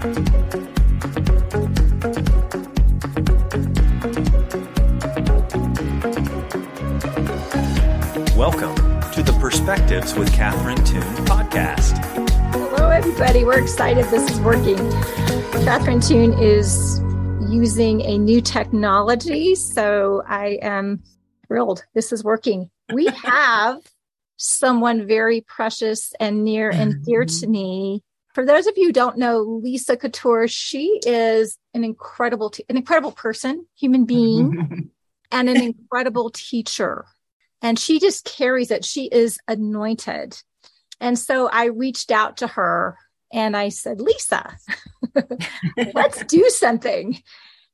Welcome to the Perspectives with Catherine Toon podcast. Hello, everybody. We're excited this is working. Catherine Toon is using a new technology, so I am thrilled this is working. We have someone very precious and near and dear to me. For those of you who don't know Lisa Couture, she is an incredible, an incredible person, human being, and an incredible teacher and she just carries it. She is anointed. And so I reached out to her and I said, Lisa, let's do something.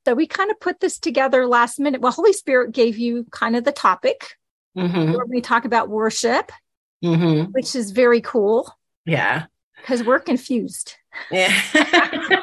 So we kind of put this together last minute. Well, Holy Spirit gave you kind of the topic mm-hmm. where we talk about worship, mm-hmm. which is very cool. Yeah. Because we're confused. Yeah.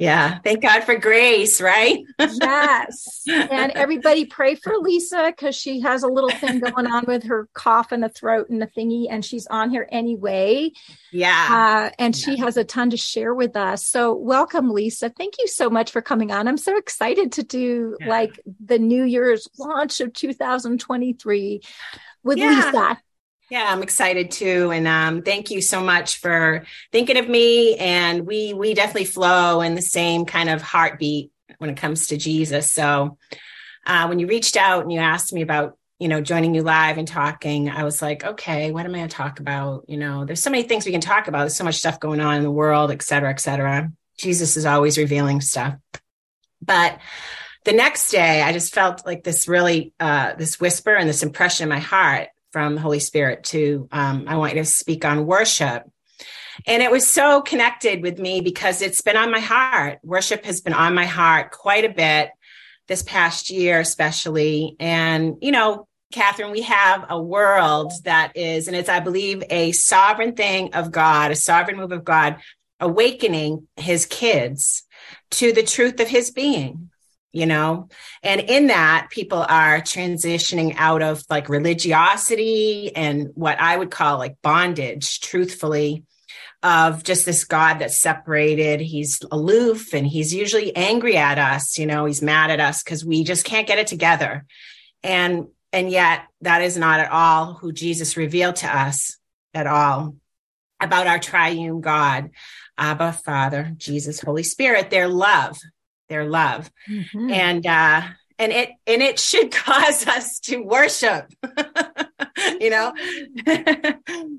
yeah. Thank God for grace, right? yes. And everybody pray for Lisa because she has a little thing going on with her cough and the throat and the thingy, and she's on here anyway. Yeah. Uh, and yeah. she has a ton to share with us. So, welcome, Lisa. Thank you so much for coming on. I'm so excited to do yeah. like the New Year's launch of 2023 with yeah. Lisa. Yeah, I'm excited too, and um, thank you so much for thinking of me. And we we definitely flow in the same kind of heartbeat when it comes to Jesus. So uh, when you reached out and you asked me about you know joining you live and talking, I was like, okay, what am I going to talk about? You know, there's so many things we can talk about. There's so much stuff going on in the world, et cetera, et cetera. Jesus is always revealing stuff, but the next day i just felt like this really uh, this whisper and this impression in my heart from Holy Spirit to um, I want you to speak on worship. And it was so connected with me because it's been on my heart. Worship has been on my heart quite a bit this past year, especially. And, you know, Catherine, we have a world that is, and it's, I believe, a sovereign thing of God, a sovereign move of God, awakening his kids to the truth of his being you know? And in that people are transitioning out of like religiosity and what i would call like bondage truthfully of just this god that's separated. He's aloof and he's usually angry at us you know? He's mad at us because we just can't get it together. And and yet that is not at all who jesus revealed to us at all about our triune god abba father jesus holy spirit their love their love. Mm-hmm. and uh and it and it should cause us to worship you know?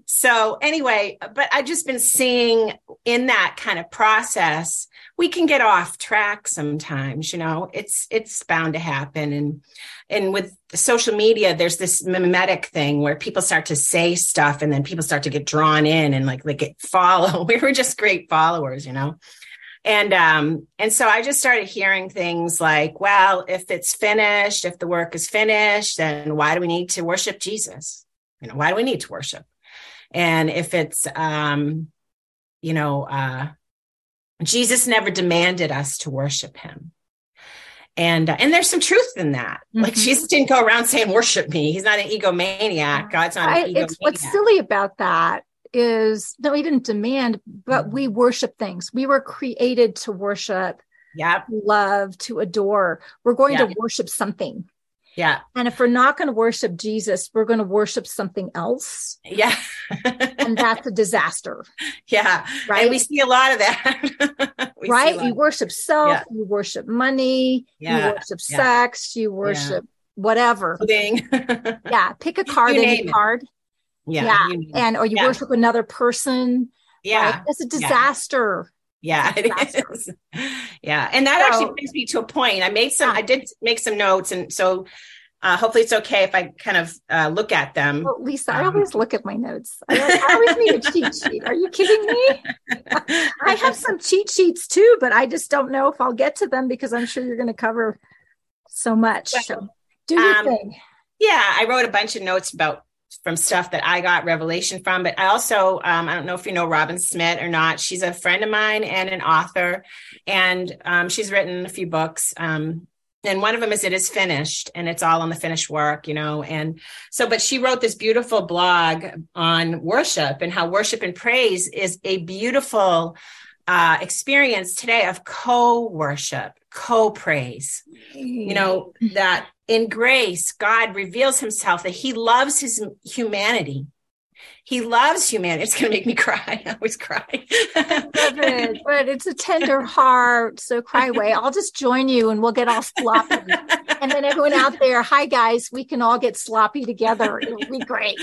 So anyway but i've just been seeing in that kind of process we can get off track sometimes you know? It's it's bound to happen. And and with social media there's this mimetic thing where people start to say stuff and then people start to get drawn in and like like it follow we were just great followers you know and um and so i just started hearing things like well if it's finished if the work is finished then why do we need to worship jesus? You know why do we need to worship? And if it's um you know uh jesus never demanded us to worship him. And uh, and there's some truth in that. Mm-hmm. like jesus didn't go around saying worship me. He's not an egomaniac. God's not I, it's what's silly about that is no, we didn't demand, but we mm-hmm. worship things. We were created to worship, yeah, love, to adore. We're going to worship something. Yeah. And if we're not going to worship Jesus, we're going to worship something else. Yeah. and that's a disaster. Yeah. Right. And we see a lot of that. right. You worship self, yeah. you worship money, yeah. you worship yeah. sex, you worship whatever. yeah. Pick a card, any card. Yeah. yeah. And or you yeah. worship another person. Yeah. Right? It's a disaster. Yeah, it is. Yeah. And that so, actually brings me to a point. I made some, I did make some notes. And so uh, hopefully it's okay if I kind of uh, look at them. Well, Lisa, um, I always look at my notes. I, I always need a cheat sheet. Are you kidding me? I have some cheat sheets too, but I just don't know if I'll get to them because I'm sure you're going to cover so much. Well, so do your um, thing. Yeah, I wrote a bunch of notes about from stuff that I got revelation from. But I also, um, I don't know if you know Robin Smith or not. She's a friend of mine and an author, and um, she's written a few books. Um, and one of them is it is finished and it's all on the finished work you know and so but she wrote this beautiful blog on worship and how worship and praise is a beautiful uh, experience today of co-worship co-praise you know that in grace god reveals himself that he loves his humanity he loves humanity. It's going to make me cry. I always cry. love it, but it's a tender heart. So cry away. I'll just join you and we'll get all sloppy. and then everyone out there, hi guys, we can all get sloppy together. It'll be great.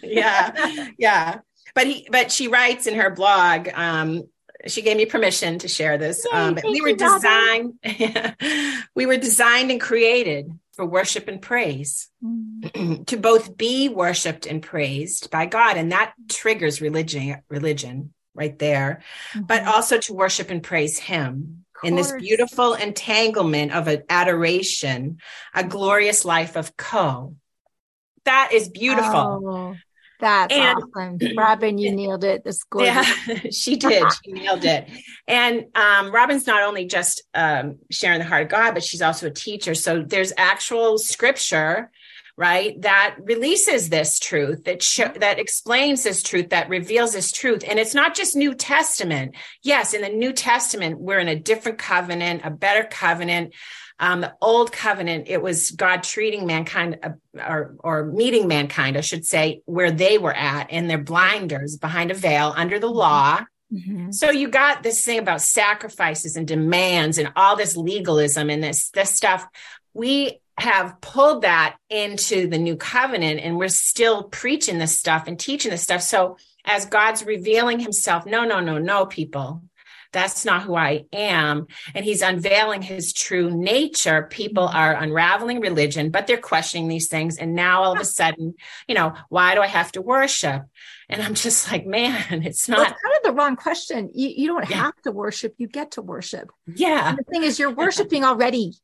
yeah. Yeah. But he, but she writes in her blog, um, she gave me permission to share this. Yay, um, we were designed, we were designed and created for worship and praise, mm. to both be worshiped and praised by God. And that triggers religion, religion right there, mm-hmm. but also to worship and praise Him in this beautiful entanglement of an adoration, a glorious life of co. That is beautiful. Oh. That's and, awesome. Robin, you nailed it. This gorgeous. Yeah, she did. She nailed it. And um, Robin's not only just um, sharing the heart of God, but she's also a teacher. So there's actual scripture, right, that releases this truth, that sh- that explains this truth, that reveals this truth. And it's not just New Testament. Yes, in the New Testament, we're in a different covenant, a better covenant um, the old covenant, it was God treating mankind uh, or, or meeting mankind, I should say, where they were at in their blinders behind a veil under the law. Mm-hmm. So you got this thing about sacrifices and demands and all this legalism and this this stuff. We have pulled that into the new covenant and we're still preaching this stuff and teaching this stuff. So as God's revealing himself, no, no, no, no, people. That's not who I am. And he's unveiling his true nature. People mm-hmm. are unraveling religion, but they're questioning these things. And now all of a sudden, you know, why do I have to worship? And I'm just like, man, it's not well, it's kind of the wrong question. You, you don't yeah. have to worship, you get to worship. Yeah. And the thing is, you're worshiping already.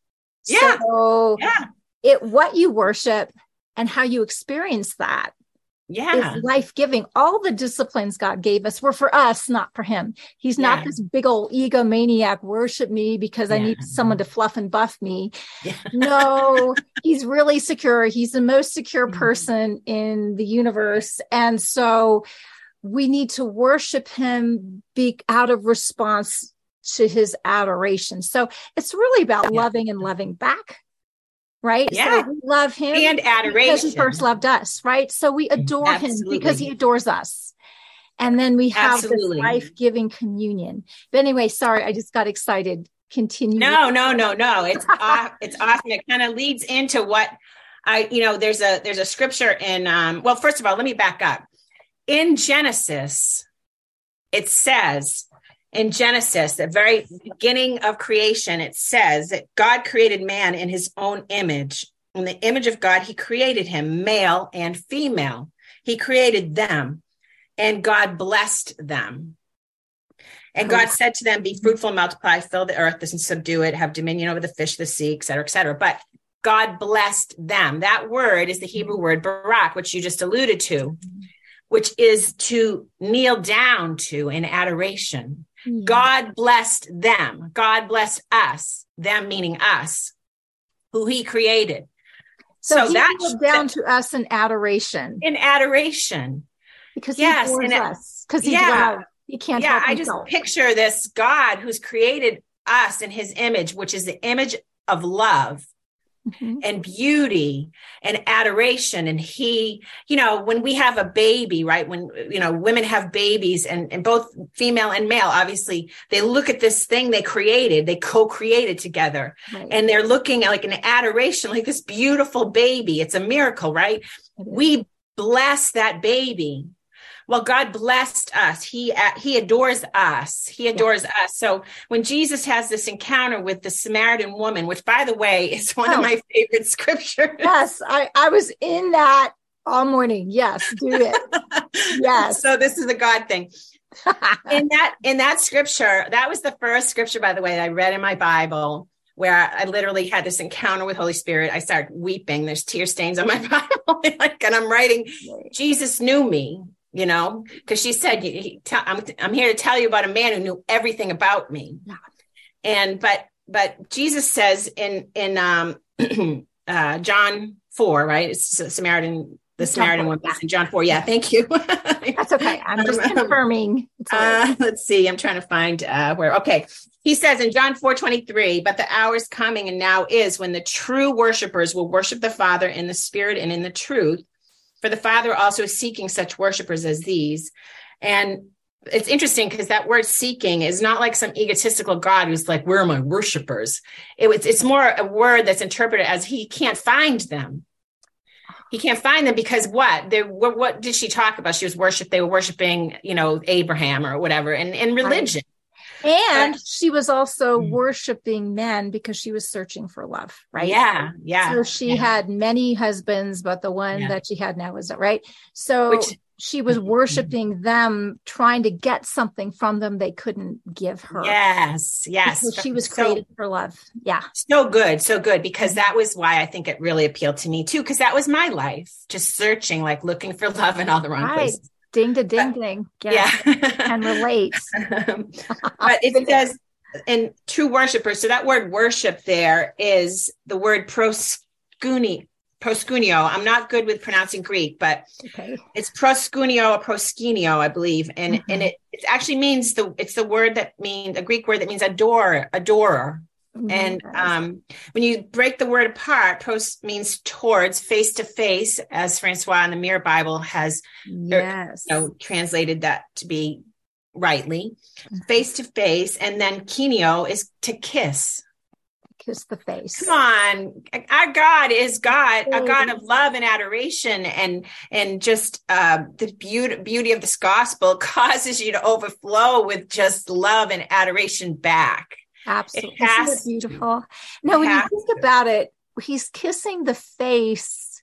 Yeah. So yeah. it what you worship and how you experience that yeah. is life giving. All the disciplines God gave us were for us, not for him. He's not this big old egomaniac, worship me because yeah. I need someone to fluff and buff me. Yeah. no, he's really secure. He's the most secure mm-hmm. person in the universe. And so we need to worship him be out of response to his adoration. So it's really about loving and loving back right? Yeah. So we love him and adoration because he first loved us, right? So we adore Absolutely. him because he adores us. And then we have Absolutely. this life-giving communion. But anyway, sorry, I just got excited. Continue. No, no, no, no. It's off, it's awesome. It kind of leads into what I, you know, there's a there's a scripture in um, well, first of all, let me back up. In Genesis, it says in Genesis, the very beginning of creation, it says that God created man in his own image. In the image of God, he created him, male and female. He created them, and God blessed them. And God said to them, Be mm-hmm. fruitful, multiply, fill the earth, and subdue it, have dominion over the fish, the sea, et cetera, et cetera. But God blessed them. That word is the Hebrew mm-hmm. word barak, which you just alluded to, mm-hmm. which is to kneel down to in adoration. God blessed them. God blessed us, them meaning us, who he created. So, so that down to us in adoration. In adoration. Because yes, he us. Because he yeah, He can't Yeah, I just picture this God who's created us in his image, which is the image of love mm-hmm. and beauty and adoration. And he, you know, when we have a baby, right? When, you know, women have babies and, and both female and male, obviously they look at this thing they created, they co-created together right. and they're looking at like an adoration, like this beautiful baby. It's a miracle, right? We bless that baby well god blessed us. He uh, he adores us. He adores us. So when jesus has this encounter with the samaritan woman which by the way is one oh. of my favorite scriptures. Yes i i was in that all morning. Yes do it. Yes. So this is a god thing. In that in that scripture that was the first scripture by the way that i read in my bible where I literally had this encounter with Holy Spirit. I started weeping. There's tear stains on my Bible, like, and I'm writing, Jesus knew me you know, because she said, I'm, I'm here to tell you about a man who knew everything about me. Yeah. And, but but Jesus says in in um, uh, John four, right? It's Samaritan, the Samaritan woman in John four. Yeah, thank you. That's okay. I'm just confirming. Uh, let's see. I'm trying to find uh, where. Okay, he says in John four twenty three, but the hour is coming and now is when the true worshipers will worship the Father in the Spirit and in the truth. For the Father also is seeking such worshipers as these. And it's interesting because that word seeking is not like some egotistical God who's like, where are my worshipers? It, it's, it's more a word that's interpreted as he can't find them. He can't find them because what? They what, what did she talk about? She was worship. They were worshiping, you know, Abraham or whatever, and in religion. And but, she was also mm-hmm. worshiping men because she was searching for love, right? Yeah, yeah. So she yeah. had many husbands, but the one yeah. that she had now was right. So Which, she was mm-hmm. worshiping them, trying to get something from them they couldn't give her. Yes, yes. She was created so, for love. Yeah. So good, so good. Because that was why I think it really appealed to me too. Because that was my life, just searching, like looking for love in all the wrong right. places. Ding to ding but, ding. Yeah. and relate. but it says and true worshipers, so that word worship there is the word proscuni proskuneo. I'm not good with pronouncing Greek, but okay. it's proskunio or proskinio, I believe, and mm-hmm. and it, it actually means the it's the word that means a Greek word that means adore, adorer. Mm-hmm. And um, when you break the word apart, post means towards, face to face, as Francois in the Mirror Bible has yes. you know, translated that to be rightly, face to face, and then kineo is to kiss kiss the face. Come on. Our God is God, a God of love and adoration and and just uh, the beauty beauty of this gospel causes you to overflow with just love and adoration back. Absolutely. Has, beautiful? Now when you think to. about it, he's kissing the face.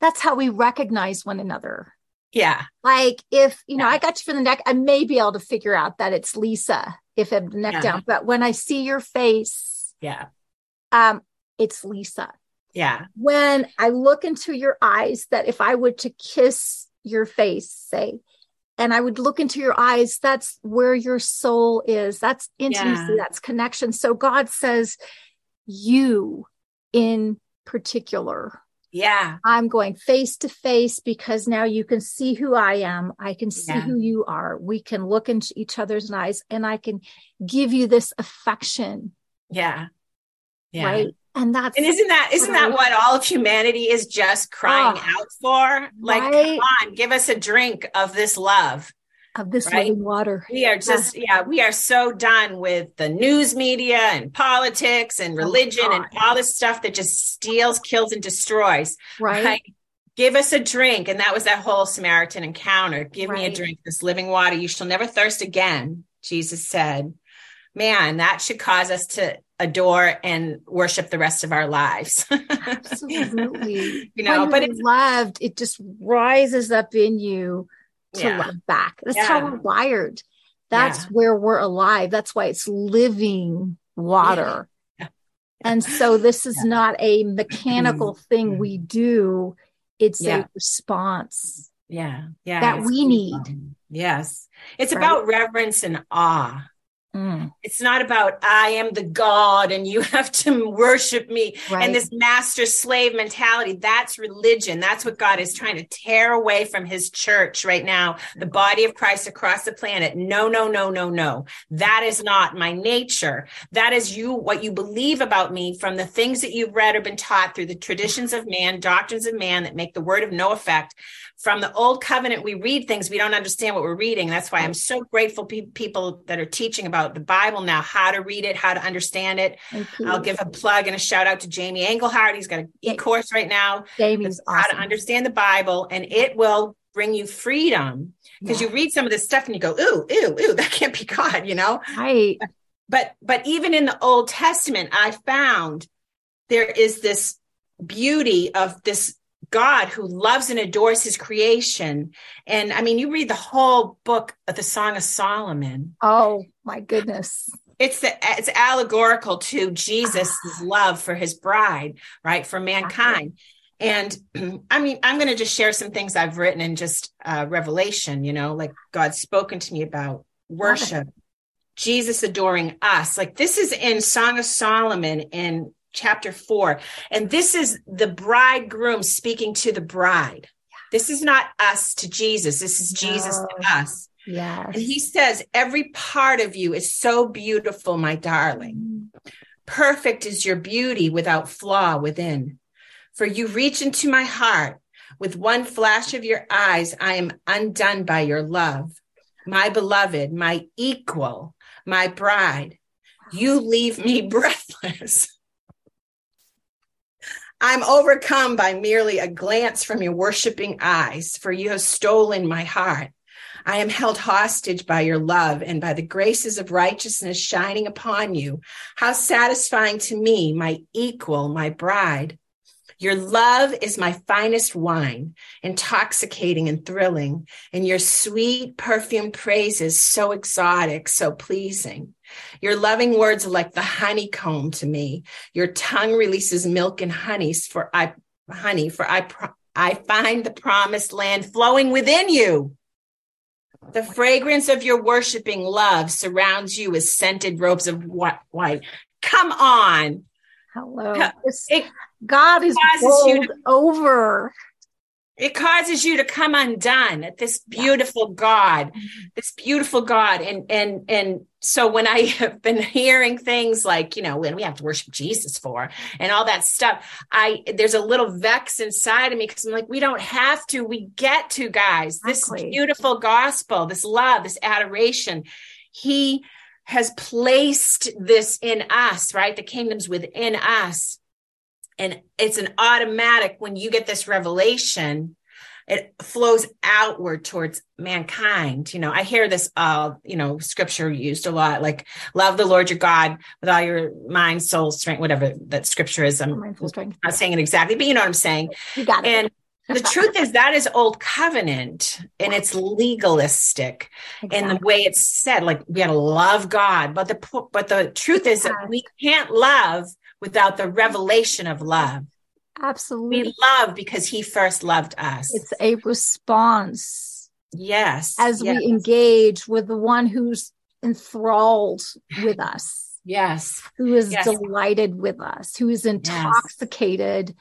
That's how we recognize one another. Yeah. Like if, you know, yeah. I got you from the neck, I may be able to figure out that it's Lisa if I have the neck yeah. down. But when I see your face, yeah um, it's Lisa. Yeah. When I look into your eyes, that if I would to kiss your face, say, and I would look into your eyes, that's where your soul is. That's intimacy, yeah. that's connection. So God says, you in particular. Yeah. I'm going face to face because now you can see who I am. I can see yeah. who you are. We can look into each other's eyes and I can give you this affection. Yeah yeah. right and that's and isn't that isn't that what all of humanity is just crying oh, out for like right? come on give us a drink of this love of this right? living water we are ah. just yeah. yeah. we are so done with the news media and politics and oh, religion oh, and all this stuff that just steals kills and destroys right, right? give us a drink and that was that whole samaritan encounter give me a drink this living water you shall never thirst again jesus said man that should cause us to adore and worship the rest of our lives. Absolutely. you know, when but it's loved, it just rises up in you to yeah. love back. That's yeah. how we're wired. That's yeah. where we're alive. That's why it's living water. And so this is not a mechanical thing we do. It's a response. Yeah. Yeah. That we need. Yes. It's right? about reverence and awe. Mm. It's not about I am the God and you have to worship me right. and this master slave mentality. That's religion. That's what God is trying to tear away from his church right now, the body of Christ across the planet. No, no, no, no, no. That is not my nature. That is you, what you believe about me from the things that you've read or been taught through the traditions of man, doctrines of man that make the word of no effect from the old covenant we read things we don't understand what we're reading. That's why i'm so grateful pe- people that are teaching about the bible now how to read it how to understand it. I'll give a plug and a shout out to jamie Englehart he's got an e-course right now. Jamie's how awesome. to understand the bible and it will bring you freedom. Because yeah. you read some of this stuff and you go ooh ooh ooh that can't be god you know? Right. But but even in the old testament i found there is this beauty of this God who loves and adores his creation. And I mean, you read the whole book of the Song of Solomon. Oh my goodness. It's the it's allegorical to Jesus' love for his bride, right? For mankind. And I mean, I'm going to just share some things I've written in just uh, Revelation, you know, like God's spoken to me about worship. Jesus adoring us. Like this is in Song of Solomon in chapter four. And this is the bridegroom speaking to the bride. This is not us to Jesus. This is Jesus No. to oh, us. Yes. And he says, Every part of you is so beautiful, my darling. Perfect is your beauty without flaw within. For you reach into my heart. With one flash of your eyes, I am undone by your love. My beloved, my equal, my bride. You leave me breathless. I'm overcome by merely a glance from your worshiping eyes, for you have stolen my heart. I am held hostage by your love and by the graces of righteousness shining upon you. How satisfying to me, my equal, my bride. Your love is my finest wine, intoxicating and thrilling, and your sweet perfume praises so exotic, so pleasing. Your loving words are like the honeycomb to me. Your tongue releases milk and honeys for I honey, for I pro- I find the promised land flowing within you. The fragrance of your worshiping love surrounds you as scented robes of whi- white. Come on. Hello. It, God is bowled over. It causes you to come undone at this beautiful God, mm-hmm. this beautiful God. And, and, and so when I have been hearing things like, you know, when we have to worship Jesus for and all that stuff, I, there's a little vex inside of me because I'm like, we don't have to, we get to guys, this Exactly. beautiful gospel, this love, this adoration. He has placed this in us, right? The kingdom's within us. And it's an automatic when you get this revelation, it flows outward towards mankind. You know, I hear this, uh, you know, scripture used a lot, like love the Lord your God with all your mind, soul, strength, whatever that scripture is. I'm Mindful strength. not saying it exactly, but you know what I'm saying. You got it. And the truth is that is old covenant and it's legalistic in the way it's said like we got to love god but the but the truth is that we can't love without the revelation of love. Absolutely. we love because he first loved us. It's a response. Yes. As yes, we engage with the one who's enthralled with us, yes. Who is Yes. delighted with us, who is intoxicated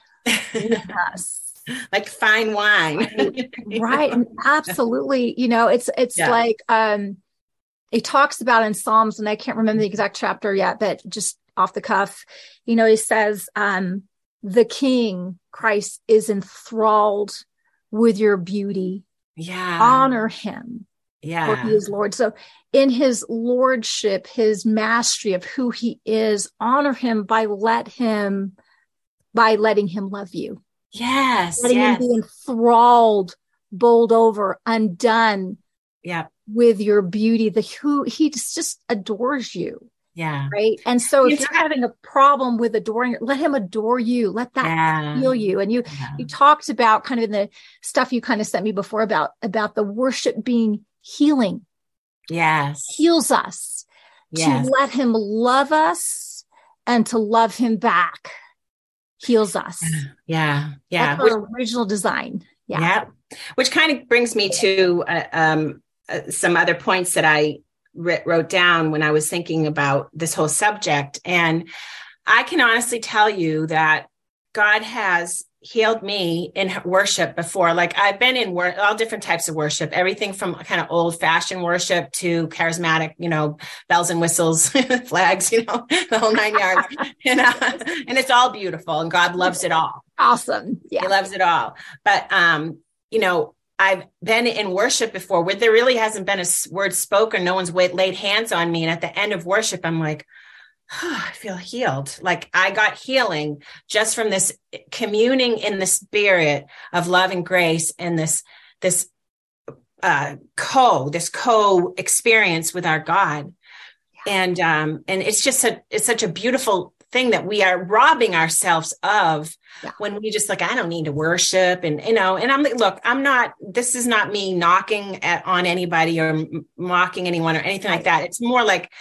with us. like fine wine. Right. And absolutely. You know it's it's Yeah. like um it talks about in psalms and i can't remember the exact chapter yet but just off the cuff you know he says um the king christ is enthralled with your beauty. Yeah. Honor him for yeah. he is lord. So in his lordship his mastery of who he is honor him by let him by letting him love you. Yes letting yes him be enthralled, bowled over, undone yeah with your beauty. The who he just, just adores you, yeah right? And so if you're having a problem with adoring, let him adore you. Let that yeah heal you. And you Yeah. you talked about kind of in the stuff you kind of sent me before about about the worship being healing, yes heals us yes to let him love us and to love him back. Heals us. yeah yeah That's our original design. Yeah. Yeah. Which kind of brings me to uh, um, uh, some other points that I wrote down when I was thinking about this whole subject. And I can honestly tell you that God has healed me in worship before. Like I've been in wor- all different types of worship, everything from kind of old fashioned worship to charismatic, you know, bells and whistles, flags, you know, the whole nine yards. and, uh, and it's all beautiful and God loves it all. Awesome. Yeah. He loves it all. But um, you know, I've been in worship before where there really hasn't been a word spoken. No one's wait, laid hands on me. And at the end of worship, I'm like, "Oh, I feel healed. Like I got healing just from this communing in the spirit of love and grace and this, this uh co, this co experience with our God. And um, and it's just a it's such a beautiful thing that we are robbing ourselves of Yeah. when we just like i don't need to worship and you know and i'm like look i'm not this is not me knocking at, on anybody or mocking anyone or anything like that it's more like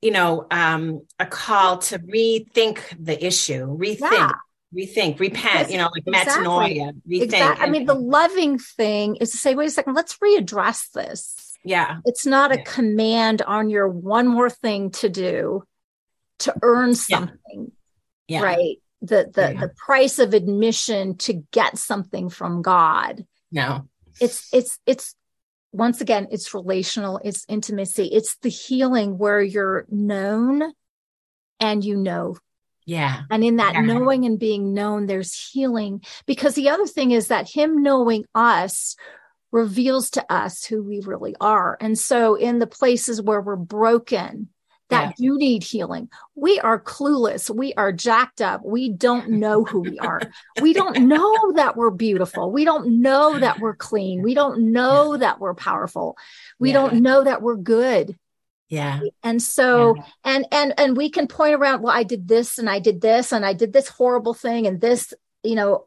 you know um a call to rethink the issue rethink Yeah. rethink repent Yes, you know like exactly. metanoia rethink Exactly. I mean, the loving thing is to say, wait a second, let's readdress this. Yeah. It's not a command on your one more thing to do to earn something, Yeah. right? The the Yeah. the price of admission to get something from God. No. It's it's it's once again, it's relational, it's intimacy, it's the healing where you're known and you know Yeah. and in that Yeah. knowing and being known, there's healing. Because the other thing is that Him knowing us reveals to us who we really are. And so, in the places where we're broken, that do need healing, we are clueless. We are jacked up. We don't know who we are. we don't know that we're beautiful. We don't know that we're clean. We don't know that we're powerful. We Yeah. don't know that we're good Yeah. and so Yeah. and and and we can point around well i did this and i did this and i did this horrible thing and this you know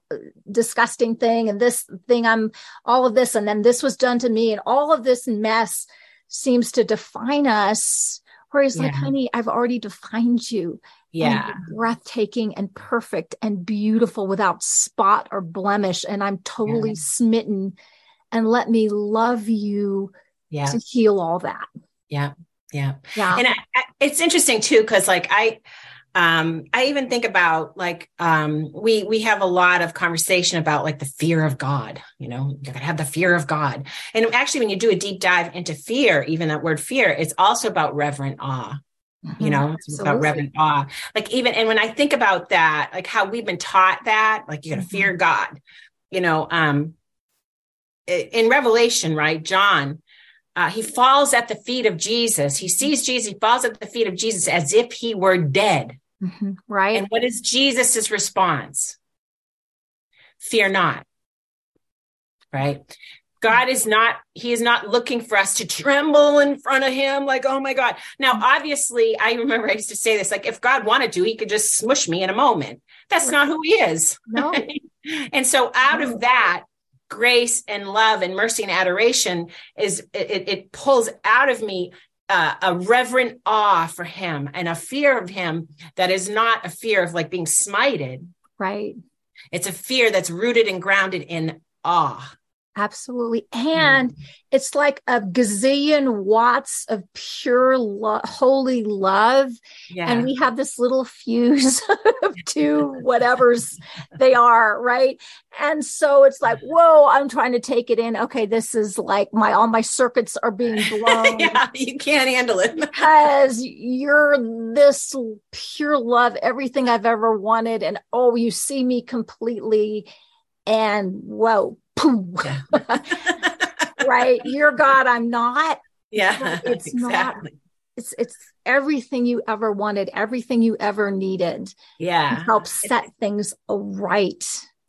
disgusting thing and this thing i'm all of this and then this was done to me and all of this mess seems to define us where he's like honey i've already defined you. Yeah. breathtaking and perfect and beautiful without spot or blemish and i'm totally Yeah. smitten and let me love you Yeah. to heal all that Yeah. Yeah. yeah and I, I, it's interesting too because like i um i even think about like um we we have a lot of conversation about like the fear of god you know? You're gonna have the fear of god. And actually when you do a deep dive into fear even that word fear it's also about reverent awe you know? It's about reverent awe. Like even and when i think about that like how we've been taught that like you got to Mhm. fear god you know? Um in revelation right john uh, he falls at the feet of jesus. He sees jesus he falls at the feet of jesus as if he were dead Mhm. right? And what is jesus's response? Fear not. Right? God is not he is not looking for us to tremble in front of him like oh my god. Now obviously i remember i used to say this like if god wanted to he could just smush me in a moment. That's not who he is. No. And so out No. of that grace and love and mercy and adoration is it, it pulls out of me uh, a reverent awe for him and a fear of him that is not a fear of like being smited. Right. It's a fear that's rooted and grounded in awe absolutely. And mm-hmm. it's like a gazillion watts of pure lo- holy love. Yeah. and we have this little fuse of two whatever's they are right? And so it's like whoa i'm trying to take it in. Okay this is like my all my circuits are being blown. Yeah you can't handle it. Because you're this pure love, everything I've ever wanted. And oh, you see me completely. And whoa, pooh, right? You're God, I'm not. yeah It's not- It's it's everything you ever wanted, everything you ever needed yeah help set things right.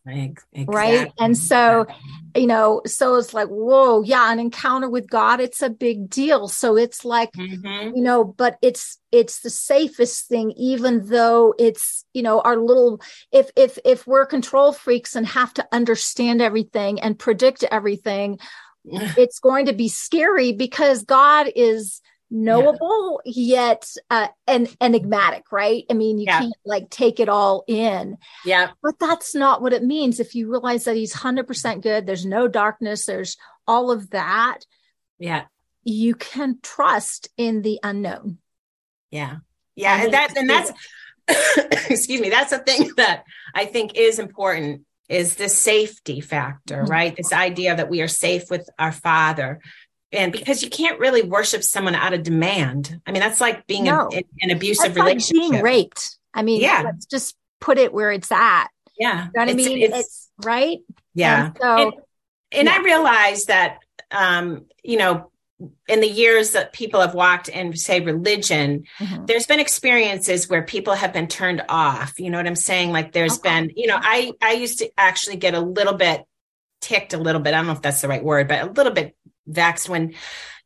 Ex- Right. And so, you know, so it's like, whoa, yeah, an encounter with God, it's a big deal. So it's like, Mhm. you know but it's it's the safest thing even though it's you know our little if if if we're control freaks and have to understand everything and predict everything it's going to be scary because god is knowable yet uh and enigmatic right i mean you Yeah. can't like take it all in yeah but that's not what it means if you realize that he's 100% good there's no darkness there's all of that yeah you can trust in the unknown Yeah. Yeah. And And that and that's excuse me, that's the thing that I think is important is the safety factor, Mhm. right? This idea that we are safe with our father. And because you can't really worship someone out of demand. I mean, that's like being No. in an abusive That's like relationship. being raped. I mean, Yeah. let's just put it where it's at. Yeah. You know what I mean? it's- It's, right. yeah. And so and, and I yeah. realized that, um, you know, in the years that people have walked in, say, religion, Mhm. there's been experiences where people have been turned off. You know what I'm saying? Like there's Okay. been, you know, I I used to actually get a little bit ticked a little bit. I don't know if that's the right word, but a little bit vexed when,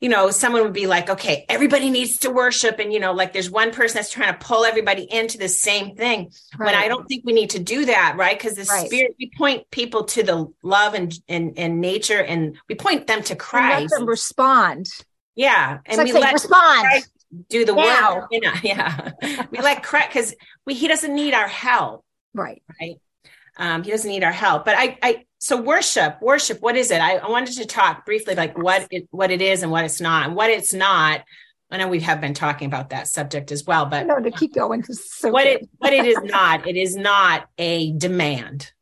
you know, someone would be like, okay, everybody needs to worship. And, you know, like there's one person that's trying to pull everybody into the same thing. When I don't think we need to do that, right? Because the Right. spirit, we point people to the love and, and, and nature and we point them to And Christ. them respond. yeah. And like we let respond. Christ do the Now. work. You know, yeah. we let Christ because we he doesn't need our help, Right. right? Um, he doesn't need our help. But I, I, so worship, worship. What is it? I, I wanted to talk briefly, like what it, what it is and what it's not, and what it's not. I know we have been talking about that subject as well, but no, to keep going. So what good. it what it is not, it is not a demand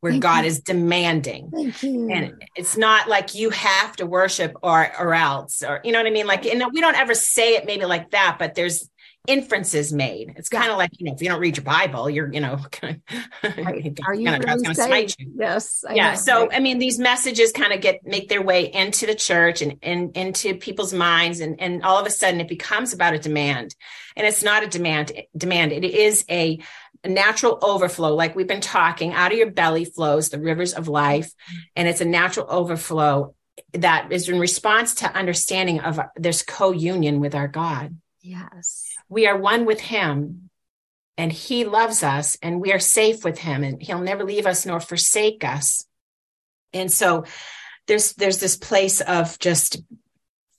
where Thank God you. is demanding. And it's not like you have to worship or or else, or you know what I mean? Like, and we don't ever say it maybe like that, but there's inferences made. It's kind of like, you know, if you don't read your Bible, you're, you know, right. are you gonna, really smite you. Yes. I yeah. Know. So, right. I mean, these messages kind of get, make their way into the church and, and into people's minds. And, and all of a sudden it becomes about a demand and it's not a demand demand. It is a, a natural overflow. Like we've been talking out of your belly flows the rivers of life and it's a natural overflow that is in response to understanding of uh, this co-union with our God. Yes we are one with him and he loves us and we are safe with him and he'll never leave us nor forsake us. And so there's there's this place of just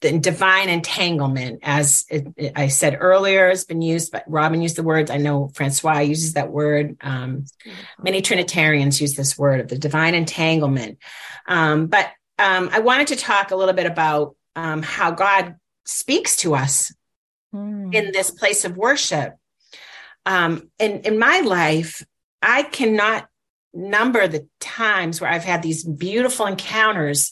the divine entanglement as it, it, i said earlier has been used but robin used the words i know francois uses that word um, many trinitarians use this word of the divine entanglement. Um, but um, i wanted to talk a little bit about um, how god speaks to us mm. in this place of worship. Um, in, in my life, I cannot number the times where I've had these beautiful encounters.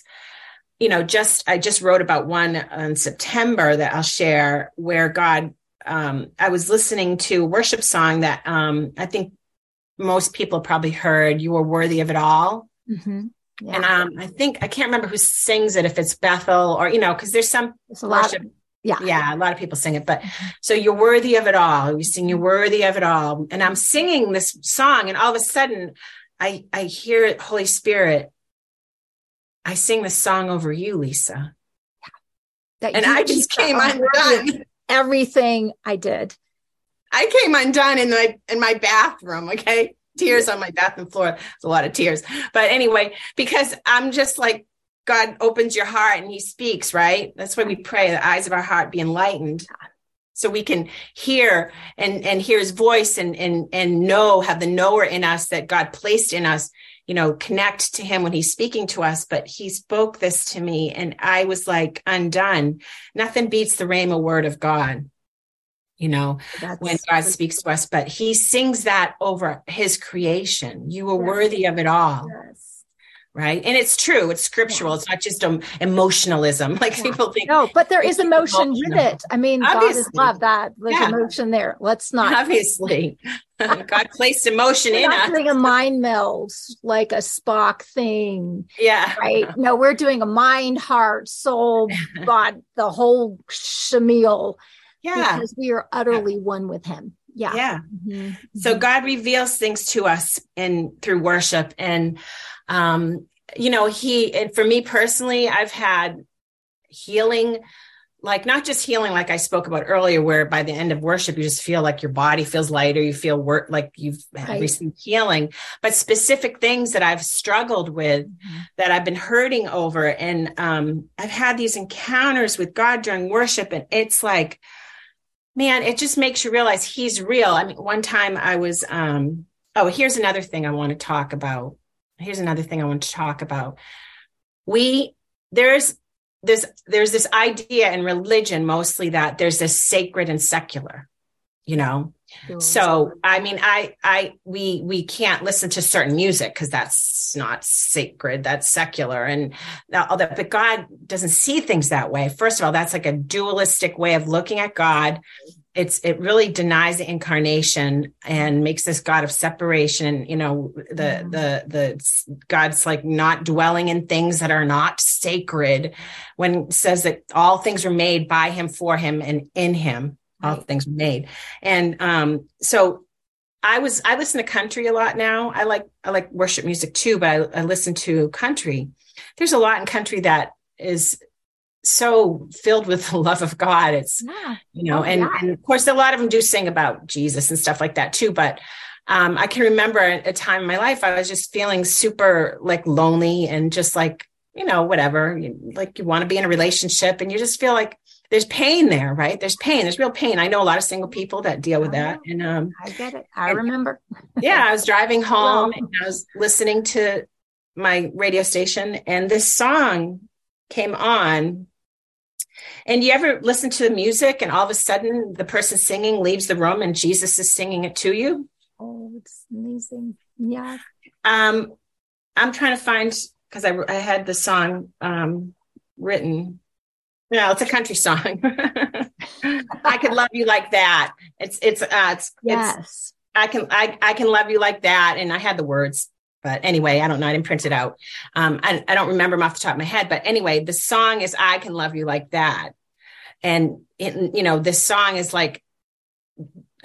You know, just I just wrote about one in September that I'll share where God. Um, I was listening to a worship song that um, I think most people probably heard. You were worthy of it all. Mm-hmm. Yeah. And um, I think I can't remember who sings it, if it's Bethel or you know, because there's some a lot of yeah. Yeah. A lot of people sing it, but mm-hmm. so you're worthy of it all. You sing, you're worthy of it all. And I'm singing this song and all of a sudden I, I hear it, Holy Spirit. I sing this song over you, Lisa. That and I just came undone. Everything I did. I came undone in my, in my bathroom. Okay. Tears on my bathroom floor. It's a lot of tears. But anyway, because I'm just like, God opens your heart and he speaks, right? That's why we pray the eyes of our heart be enlightened. So we can hear and, and hear his voice and, and, and know, have the knower in us that God placed in us, you know, connect to him when he's speaking to us. But he spoke this to me and I was like undone. Nothing beats the Rhema word of God you know, That's when God speaks to us, but he sings that over his creation. You were yes. worthy of it all. Yes right? And it's true it's scriptural yeah. it's not just um, emotionalism. Like yeah. people think no but there is emotion with it. I mean obviously. god is love that there's yeah. emotion there. Let's not. Obviously. God placed emotion we're in not us. doing a mind meld like a spock thing yeah. right? No we're doing a mind heart soul god the whole shamil yeah. because we are utterly one with him. Yeah. Yeah. Mm-hmm. so mm-hmm. god reveals things to us in through worship and um you know he and for me personally i've had healing like not just healing like i spoke about earlier where by the end of worship you just feel like your body feels lighter you feel work like you've right. received healing but specific things that i've struggled with mm-hmm. that i've been hurting over and um, i've had these encounters with god during worship and it's like man, it just makes you realize he's real. I mean, one time I was, um, oh, here's another thing I want to talk about. Here's another thing I want to talk about. We, there's, there's, there's this idea in religion mostly that there's this sacred and secular, you know, so i mean i i we we can't listen to certain music because that's not sacred that's secular. And uh, all that but god doesn't see things that way. First of all that's like a dualistic way of looking at god it's it really denies the incarnation and makes this god of separation you know the the the god's like not dwelling in things that are not sacred when says that all things are made by him for him and in him all right. things are made. And um, so I was I listen to country a lot now. I like I like worship music too, but I, I listen to country. There's a lot in country that is so filled with the love of God. It's yeah. you know, oh, and, yeah. and of course a lot of them do sing about Jesus and stuff like that too. But um, I can remember a time in my life I was just feeling super like lonely and just like you know whatever, like you want to be in a relationship and you just feel like there's pain there, right? There's pain. There's real pain. I know a lot of single people that deal with that. And um I get it. I remember. yeah, I was driving home and I was listening to my radio station and this song came on. And you ever listen to the music and all of a sudden the person singing leaves the room and Jesus is singing it to you? Oh, it's amazing. Yeah. Um, I'm trying to find because I, I had the song um, written. No, it's a country song. I can love you like that. It's it's uh, it's yes. It's, I can I I can love you like that, and I had the words, but anyway, I don't know. I didn't print it out. Um, I I don't remember them off the top of my head, but anyway, the song is "I Can Love You Like That," and it, you know, this song is like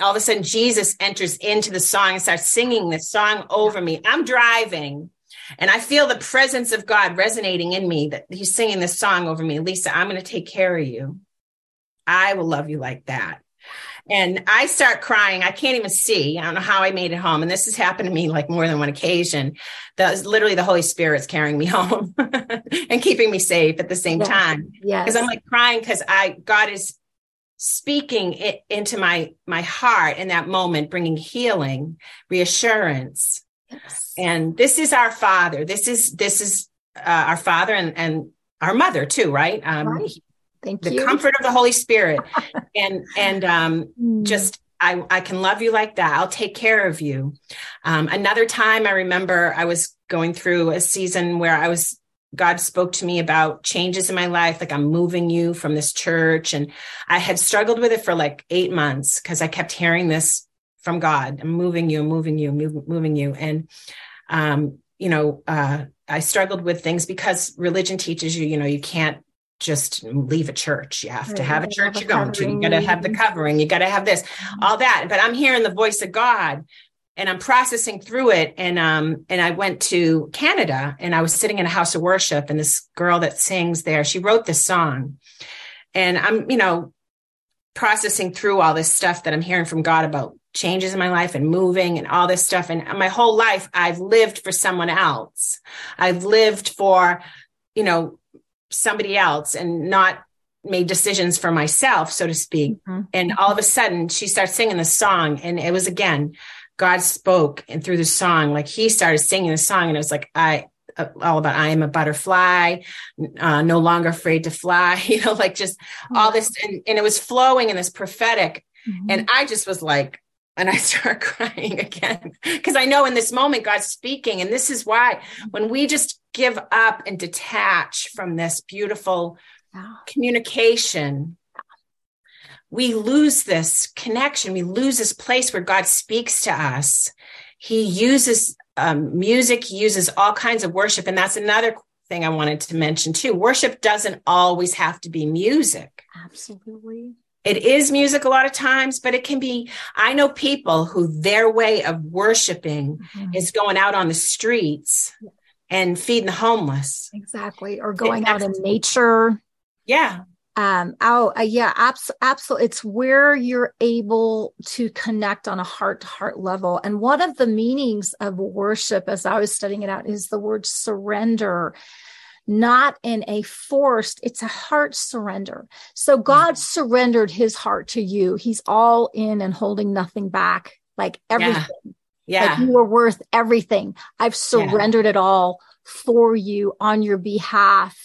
all of a sudden Jesus enters into the song and starts singing this song over me. I'm driving and I feel the presence of God resonating in me that he's singing this song over me. Lisa, I'm going to take care of you. I will love you like that. And I start crying. I can't even see. I don't know how I made it home. And this has happened to me like more than one occasion. That literally the Holy Spirit's carrying me home and keeping me safe at the same yes. time. Yes. Because I'm like crying because I God is speaking it into my my heart in that moment bringing healing reassurance yes. and this is our father this is this is uh, our father and and our mother too right um right. Thank the you comfort of the holy spirit and and um mm. just I, I can love you like that. I'll take care of you. Um, another time I remember I was going through a season where I was God spoke to me about changes in my life, like I'm moving you from this church. And I had struggled with it for like eight months because I kept hearing this from God. I'm moving you, moving you, moving you. And, um, you know, uh, I struggled with things because religion teaches you, you know, you can't just leave a church. You have right. to have a church you're going to. You got to have the covering. You got to have this, mm-hmm. all that. But I'm hearing the voice of God and I'm processing through it. And um, and I went to Canada and I was sitting in a house of worship, and this girl that sings there, she wrote this song. And I'm, you know, processing through all this stuff that I'm hearing from God about changes in my life and moving and all this stuff. And my whole life, I've lived for someone else. I've lived for, you know, somebody else and not made decisions for myself, so to speak. Mm-hmm. And all of a sudden, she starts singing the song. And it was again, God spoke and through the song, like he started singing the song and it was like, I, uh, all about I am a butterfly, uh, no longer afraid to fly, you know, like just all this. And, and it was flowing in this prophetic. Mm-hmm. And I just was like, and I start crying again because I know in this moment God's speaking. And this is why when we just give up and detach from this beautiful communication, we lose this connection. We lose this place where God speaks to us. He uses um, music, he uses all kinds of worship. And that's another thing I wanted to mention too. Worship doesn't always have to be music. Absolutely. It is music a lot of times, but it can be. I know people who their way of worshiping mm-hmm. is going out on the streets and feeding the homeless. Exactly. Or going out in nature. Yeah um oh uh, yeah abs- absolutely it's where you're able to connect on a heart to heart level and one of the meanings of worship as i was studying it out is the word surrender not in a forced it's a heart surrender so god mm-hmm. surrendered his heart to you he's all in and holding nothing back like everything yeah, yeah. like you are worth everything i've surrendered yeah. it all for you on your behalf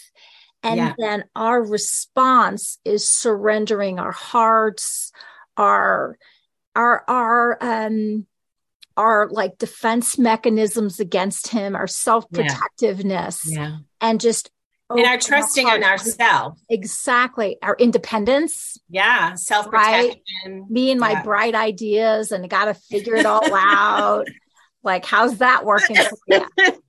and yeah. then our response is surrendering our hearts, our, our, our, um, our like defense mechanisms against him, our self protectiveness, yeah. yeah. and just and our trusting in ourselves. Exactly. Our independence. Yeah. Self protection. Right? Me and my yeah. bright ideas and got to figure it all out. Like, how's that working?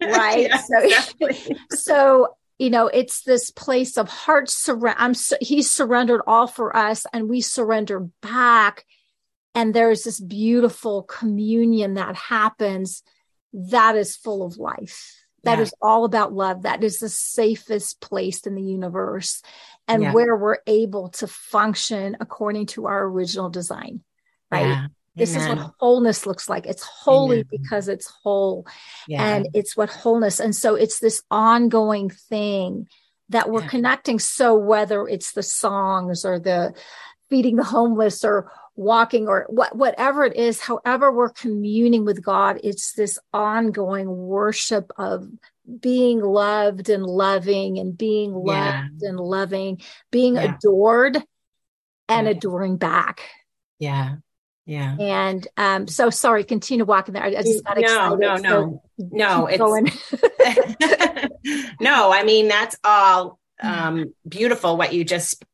right. Yeah, so, exactly. so you know it's this place of heart surrender i'm he's surrendered all for us and we surrender back and there's this beautiful communion that happens that is full of life That yeah. is all about love that is the safest place in the universe and yeah. where we're able to function according to our original design right yeah. This Amen. is what wholeness looks like. It's holy Amen. because it's whole. And it's what wholeness. And so it's this ongoing thing that we're connecting. So whether it's the songs or the feeding the homeless or walking or what, whatever it is, however we're communing with God, it's this ongoing worship of being loved and loving and being Yeah. loved and loving, being Yeah. adored and Yeah. adoring back. Yeah. Yeah. And um, so sorry, continue walking there. I, I just got no, excited. no, so no, no. It's no, I mean that's all um, beautiful what you just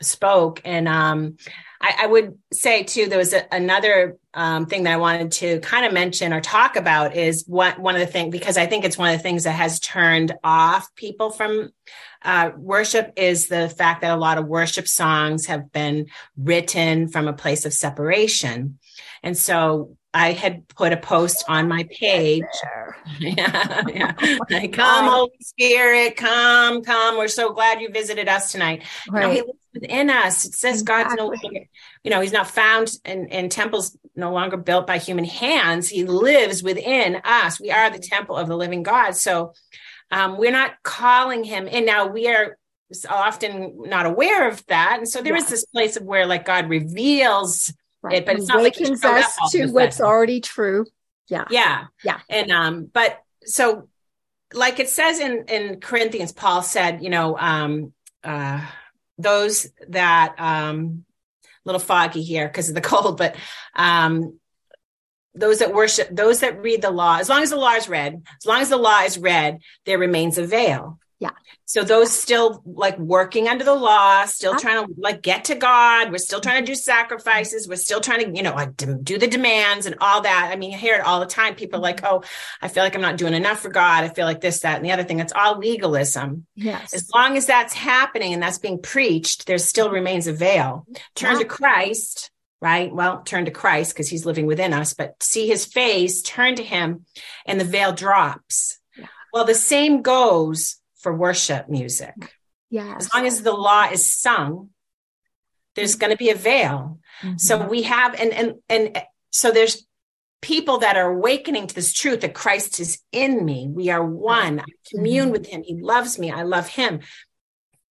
spoke, and um, I, I would say too. There was a, another um, thing that I wanted to kind of mention or talk about is what one of the things because I think it's one of the things that has turned off people from uh, worship is the fact that a lot of worship songs have been written from a place of separation, and so. I had put a post on my page yeah, yeah. Like, come, Holy Spirit, come, come. We're so glad you visited us tonight. No, he lives within us. It says God's no longer, you know, he's not found in, in temples no longer built by human hands. He lives within us. We are the temple of the living God. So um, we're not calling him in. Now we are often not aware of that. And so there is this place of where like God reveals Right. it, but it's not like us to what's already true. Yeah. Yeah. Yeah. And um, but so like it says in in Corinthians, Paul said, you know, um uh those that um a little foggy here because of the cold, but um those that worship, those that read the law, as long as the law is read, as long as the law is read, there remains a veil. Yeah. So those still like working under the law, still Yeah. trying to like get to God. We're still trying to mm-hmm. do sacrifices. We're still trying to, you know, like do the demands and all that. I mean, I hear it all the time. People are like, mm-hmm. oh, I feel like I'm not doing enough for God. I feel like this, that, and the other thing. It's all legalism. Yes. As long as that's happening and that's being preached, there still remains a veil. Mm-hmm. Turn Yeah. to Christ, right? Well, turn to Christ because he's living within us, but see his face, turn to him, and the veil drops. Yeah. Well, the same goes for worship music. yes. As long as the law is sung, there's going to be a veil. So Mhm. we have, and and and so there's people that are awakening to this truth that Christ is in me. We are one. I commune Mhm. with Him. He loves me. I love Him.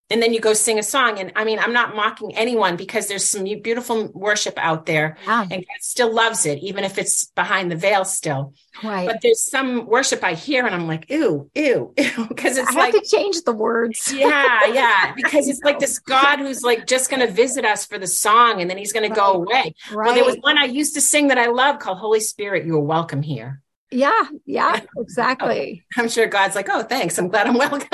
And then you go sing a song, and I mean, I'm not mocking anyone because there's some beautiful worship out there, and God still loves it, even if it's behind the veil still. Right. But there's some worship I hear, and I'm like, ew, ew, ew, because it's I like have to change the words. yeah, yeah, because it's like this God who's like just going to visit us for the song and then he's going to go away. Right. Well, there was one I used to sing that I love called Holy Spirit, you are welcome here. yeah. Yeah. Exactly. I'm sure God's like, oh, thanks. I'm glad I'm welcome.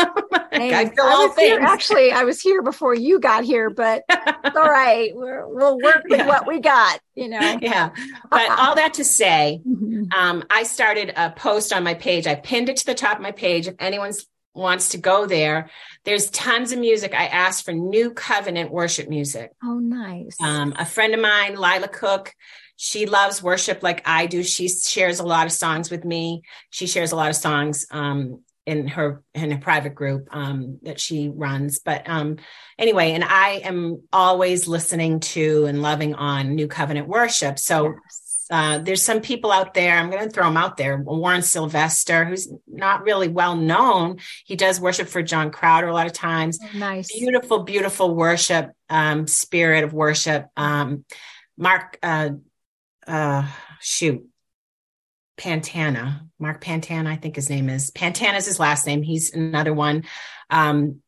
I feel all here- actually, I was here before you got here, but it's all right. We're, we'll work with Yeah. what we got, you know. yeah. But all that to say, Mhm. um, I started a post on my page. I pinned it to the top of my page. If anyone wants to go there, there's tons of music. I asked for new covenant worship music. Oh, nice. Um, a friend of mine, Lila Cook, she loves worship like I do. She shares a lot of songs with me. She shares a lot of songs um, in her in a private group um, that she runs. But um, anyway, and I am always listening to and loving on New Covenant worship. So uh, there's some people out there. I'm going to throw them out there. Warren Sylvester, who's not really well known. He does worship for John Crowder a lot of times Oh, nice. beautiful beautiful worship um spirit of worship um mark uh uh shoot pantana mark pantana i think his name is pantana is his last name he's another one um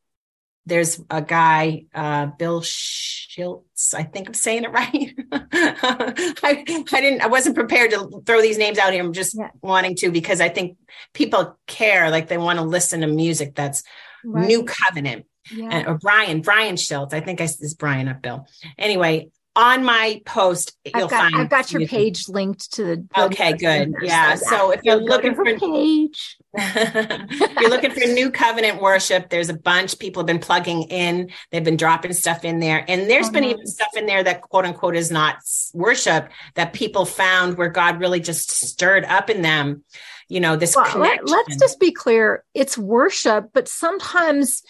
there's a guy uh bill schiltz i think i'm saying it right I, I didn't i wasn't prepared to throw these names out here i'm just Yeah. wanting to because i think people care like they want to listen to music that's Right. new covenant Yeah. and, or Brian, Brian Schultz. I think I is Brian up Bill. Anyway, on my post, you'll I've got, find. I've got your page linked to the. Okay, good. Yeah. so So if you're looking for her page, if you're looking for new covenant worship, there's a bunch. People have been plugging in. They've been dropping stuff in there, and there's Oh, been even mm-hmm. stuff in there that quote unquote is not worship that people found where God really just stirred up in them. You know this well, connection. let, us just be clear: it's worship, but sometimes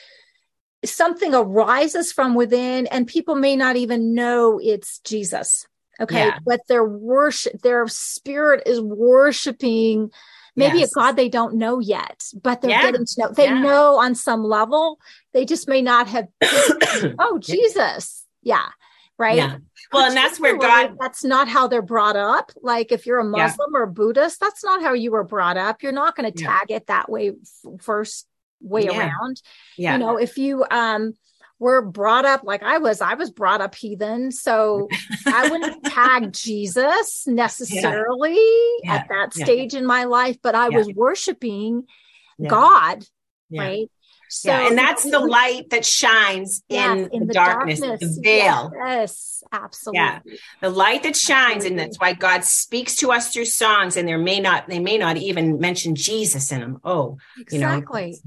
something arises from within, and people may not even know it's Jesus. Okay, Yeah. but their worship, their spirit is worshiping maybe Yes. a God they don't know yet, but they're Yeah. getting to know. They Yeah. know on some level. They just may not have. oh, Jesus. Yeah. Right. Yeah. Well, and that's where God, That's not how they're brought up. Like if you're a. Muslim or a Buddhist, that's not how you were brought up. You're not going to tag it that way f- first way Yeah. around. yeah. You know, if you um were brought up like I was, I was brought up heathen, so I wouldn't tag Jesus necessarily Yeah. at that Yeah. stage in my life, but I Yeah. was worshiping Yeah. God, Yeah. right? So yeah, and that's the light that shines yes, in, the, darkness, the veil. Yes, absolutely. Yeah. The light that shines, and that's why God speaks to us through songs. And there may not, they may not even mention Jesus in them. Oh, you know, Exactly.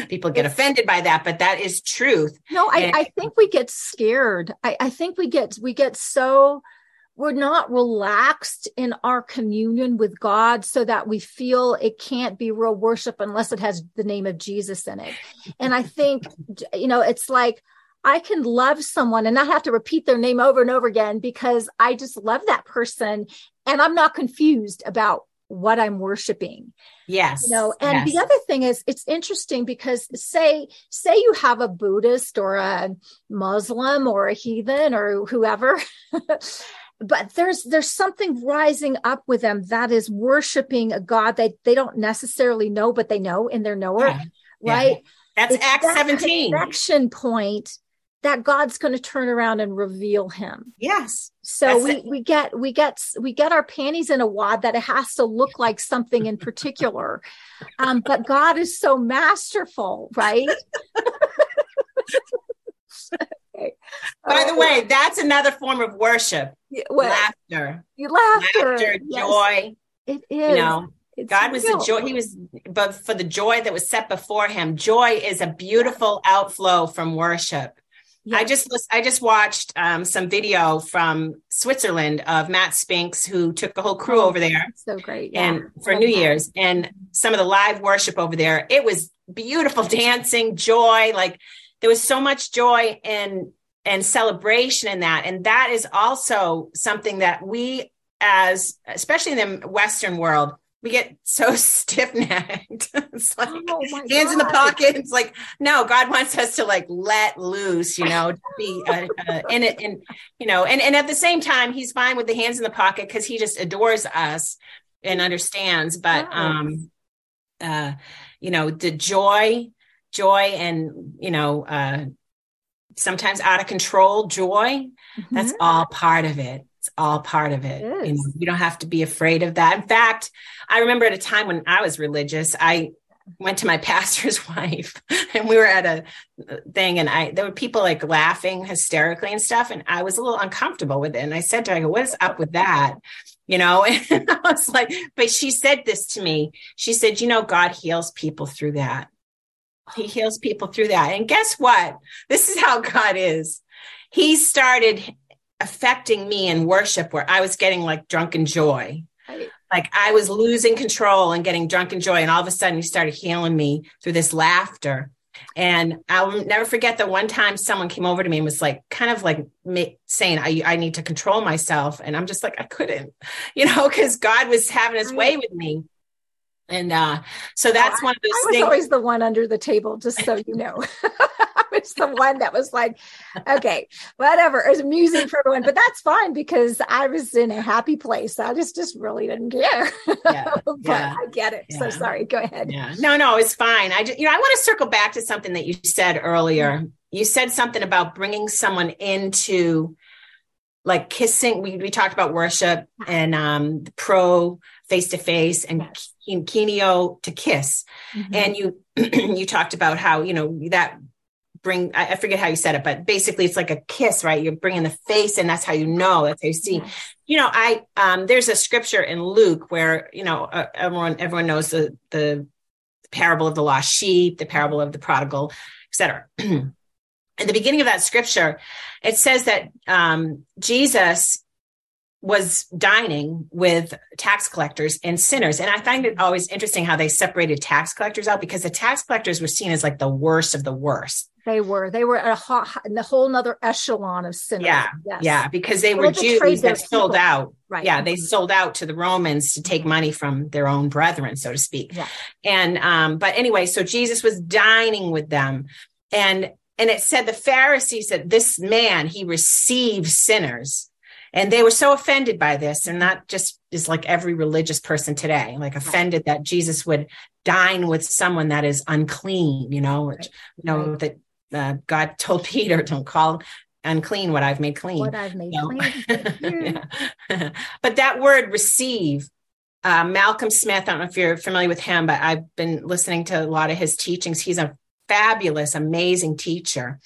people get offended by that, but that is truth. No, I, And- I think we get scared. I, I think we get we get so we're not relaxed in our communion with God so that we feel it can't be real worship unless it has the name of Jesus in it. And I think you know, it's like I can love someone and not have to repeat their name over and over again because I just love that person and I'm not confused about what I'm worshiping Yes. you know and the other thing is it's interesting because say say you have a buddhist or a muslim or a heathen or whoever but there's there's something rising up with them that is worshiping a god that they don't necessarily know but they know in their knower Yeah. Yeah. right That's It's Acts that 17. connection point that god's going to turn around and reveal him Yes. so we it. we get we get we get our panties in a wad that it has to look like something in particular, um, but God is so masterful, right? Okay. By the Oh, way, that's another form of worship. Yeah, what, Laughter. laughter, Laughter, yes, joy. it is. You know, It's God was the joy. He was, but for the joy that was set before him, joy is a beautiful outflow from worship. I just I just watched um, some video from Switzerland of Matt Spinks, who took the whole crew over there so great. Yeah. and for Love New that. Year's and some of the live worship over there. It was beautiful dancing, joy. Like there was so much joy and and celebration in that. And that is also something that we as especially in the Western world, we get so stiff necked. it's like Oh hands in the pockets. like, no, God wants us to like let loose, you know, to be uh, uh, in it. And, you know, and, and at the same time, he's fine with the hands in the pocket because he just adores us and understands. But, Yes. um, uh, you know, the joy, joy and, you know, uh, sometimes out of control joy, that's Mhm. all part of it. It's all part of it. It You, know, you don't have to be afraid of that. In fact, I remember at a time when I was religious, I went to my pastor's wife and we were at a thing and I there were people like laughing hysterically and stuff. And I was a little uncomfortable with it. And I said to her, I go, what is up with that? You know, and I was like, but she said this to me. She said, you know, God heals people through that. He heals people through that. And guess what? This is how God is. He started affecting me in worship where I was getting like drunken joy. Right. Like I was losing control and getting drunken joy. And all of a sudden, he started healing me through this laughter. And I'll never forget the one time someone came over to me and was like, kind of like saying, I, I need to control myself. And I'm just like, I couldn't, you know, because God was having his way with me. And uh, so that's one of those I was things. always the one under the table, just so you know. I was the one that was like, okay, whatever. It was amusing for everyone, but that's fine because I was in a happy place. I just just really didn't care. Yeah, but yeah, I get it. So sorry. Go ahead. Yeah. No, no, it's fine. I just, you know, I want to circle back to something that you said earlier. You said something about bringing someone into like kissing. We, we talked about worship and um, pro face to face and kin- kineo to kiss. Mhm. And you, you talked about how, you know, that bring, I, I forget how you said it, but basically it's like a kiss, right? You're bringing the face and that's how you know, that's how you see Yes. you know i um there's a scripture in luke where you know uh, everyone everyone knows the the parable of the lost sheep the parable of the prodigal etc in the beginning of that scripture it says that um jesus was dining with tax collectors and sinners. And I find it always interesting how they separated tax collectors out because the tax collectors were seen as like the worst of the worst. They were. They were a whole, in the whole nother echelon of sinners. Yeah. Yes. Yeah. Because they were Jews that sold out. Right. Yeah. They sold out to the Romans to take money from their own brethren, so to speak. Yeah. And, um, but anyway, so Jesus was dining with them and, and it said the Pharisees said, this man, he receives sinners and they were so offended by this and not just is like every religious person today like offended that jesus would dine with someone that is unclean you know which you know that uh, god told peter don't call unclean what i've made clean. What i've made you clean. But that word receive uh, Malcolm Smith, I don't know if you're familiar with him, but I've been listening to a lot of his teachings. He's a fabulous, amazing teacher.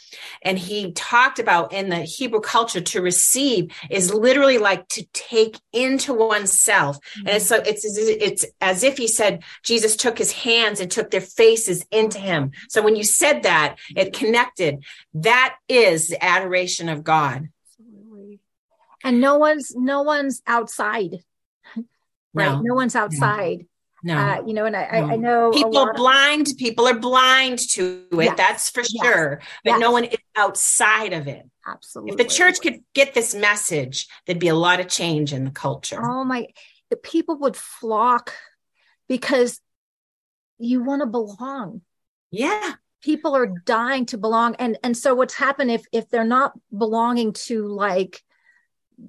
And he talked about in the Hebrew culture to receive is literally like to take into oneself. Mm-hmm. And so it's it's as if he said Jesus took his hands and took their faces into him. So when you said that, it connected. That is the adoration of God. Absolutely. And no one's no one's outside. Right. No, no one's outside. No. Uh, you know, and I, no. I, I know people blind, of, people are blind to it. Yes, that's for yes, sure. But yes. no one is outside of it. Absolutely. If the church could get this message, there'd be a lot of change in the culture. Oh my, the people would flock because you want to belong. Yeah. People are dying to belong. And and so what's happened if if they're not belonging to like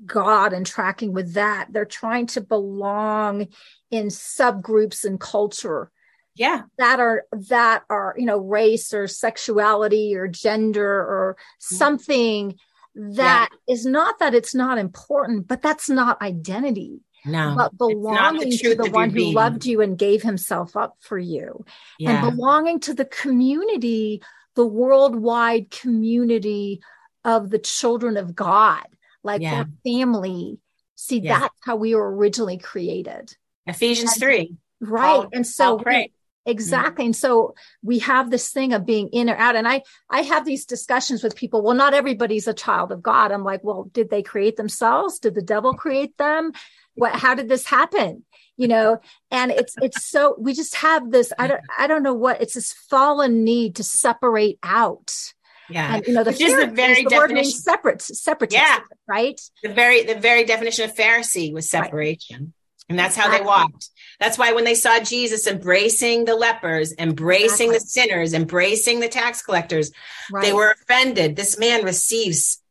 God and tracking with that. They're trying to belong in subgroups and culture. Yeah. That are that are, you know, race or sexuality or gender or something that yeah. is not that it's not important, but that's not identity. No, but belonging the to the one who loved you and gave himself up for you yeah. and belonging to the community, the worldwide community of the children of God like yeah. family. See, yeah. that's how we were originally created. Ephesians and, 3. Right. and so we, exactly. Mm-hmm. And so we have this thing of being in or out. And I I have these discussions with people. Well, not everybody's a child of God. I'm like, well, did they create themselves? Did the devil create them? What how did this happen? You know, and it's it's so we just have this, I don't I don't know what it's this fallen need to separate out yeah. And, you know, the, Which is the very the definition. separate, separate. Yeah. Right. The very, the very definition of Pharisee was separation. Right. And that's how they walked. That's why when they saw Jesus embracing the lepers, embracing exactly. the sinners, embracing the tax collectors, right. they were offended. This man receives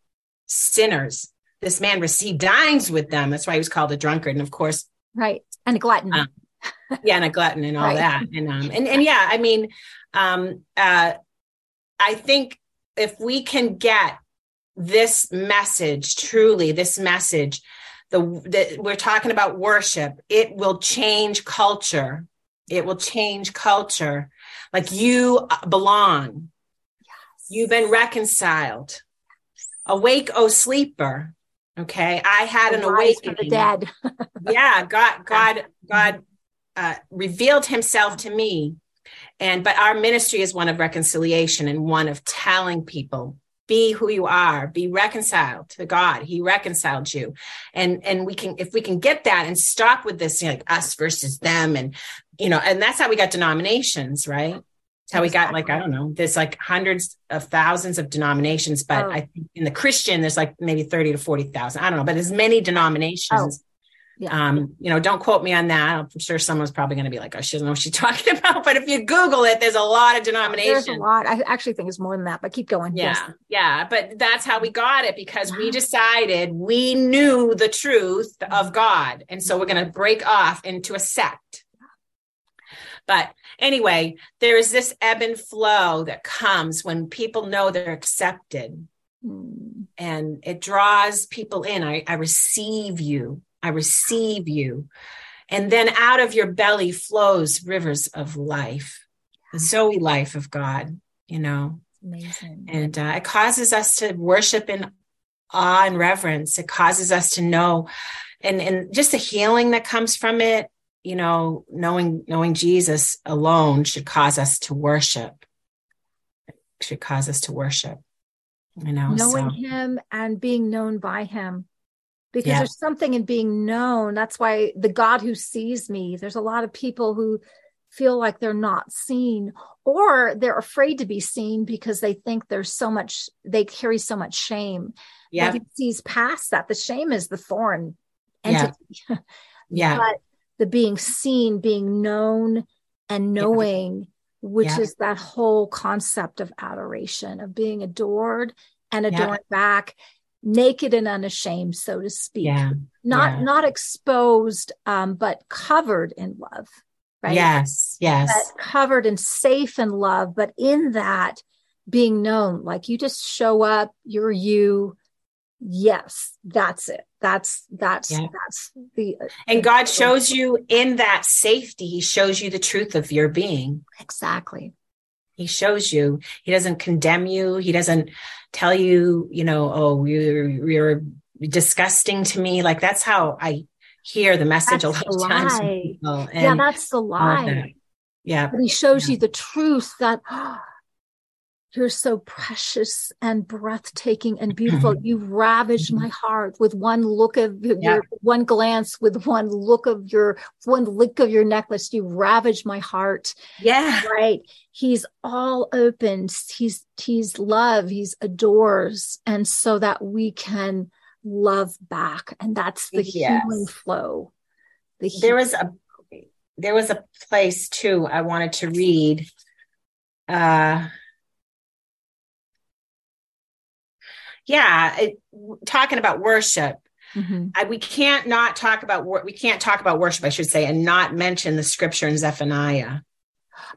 sinners. This man received dines with them. That's why he was called a drunkard. And of course, right. And a glutton. Um, yeah, and a glutton and all right. that. And um, and and yeah, I mean, um, uh, I think if we can get this message truly this message the, the we're talking about worship it will change culture. It will change culture. Like you belong. Yes. you've been reconciled. Awake oh sleeper. Okay? I had an awakening the dead. Yeah god god god uh, revealed himself to me and but our ministry is one of reconciliation and one of telling people be who you are be reconciled to god. He reconciled you. And and we can if we can get that and stop with this you know, like us versus them and you know and that's how we got denominations right? That's how we got like i don't know there's like hundreds of thousands of denominations but oh. i think in the christian there's like maybe 30 to 40,000 i don't know but as many oh. denominations yeah. Um, you know, don't quote me on that. I'm sure someone's probably going to be like, oh, she doesn't know what she's talking about. But if you Google it, there's a lot of denominations. There's a lot. I actually think it's more than that, but keep going. Yeah. Yes. Yeah. But that's how we got it because wow. we decided we knew the truth of God. And so we're going to break off into a sect. But anyway, there is this ebb and flow that comes when people know they're accepted. Mm. And it draws people in. I, I receive you. I receive you. And then out of your belly flows rivers of life, the Zoe life of God, you know. Amazing. And uh, it causes us to worship in awe and reverence. It causes us to know and, and just the healing that comes from it, you know, knowing knowing Jesus alone should cause us to worship. It should cause us to worship. You know, knowing so. him and being known by him because Yeah. there's something in being known. That's why the God who sees me, there's a lot of people who feel like they're not seen or they're afraid to be seen because they think there's so much, they carry so much shame. Yeah. He sees past that. The shame is the thorn Yeah. entity. Yeah. but the being seen, being known, and knowing, which Yeah. is that whole concept of adoration, of being adored and Yeah. adored back, naked and unashamed, so to speak. Yeah. Not Yeah. not exposed, um, but covered in love. Right. Yes. Yes. But covered and safe in love, but in that being known, like you just show up, you're you. Yes, that's it. That's that's Yeah. that's the and God shows you in that safety, He shows you the truth of your being. exactly. He shows you. He doesn't condemn you. He doesn't tell you, you know, oh, you're you're disgusting to me. Like that's how I hear the message That's a lot of times. lie. yeah, that's the of that. lie. Yeah. But he shows Yeah. you the truth that you're so precious and breathtaking and beautiful. You ravaged my heart with one look of your, Yeah. one glance, with one look of your, one lick of your necklace. You ravaged my heart. Yeah. Right. He's all open. He's, he's love. He's adores. And so that we can love back. And that's the Yes. healing flow. The There was a there was a place too I wanted to read. Uh yeah, it, talking about worship. Mhm. I, we can't not talk about we can't talk about worship, I should say, and not mention the scripture in Zephaniah.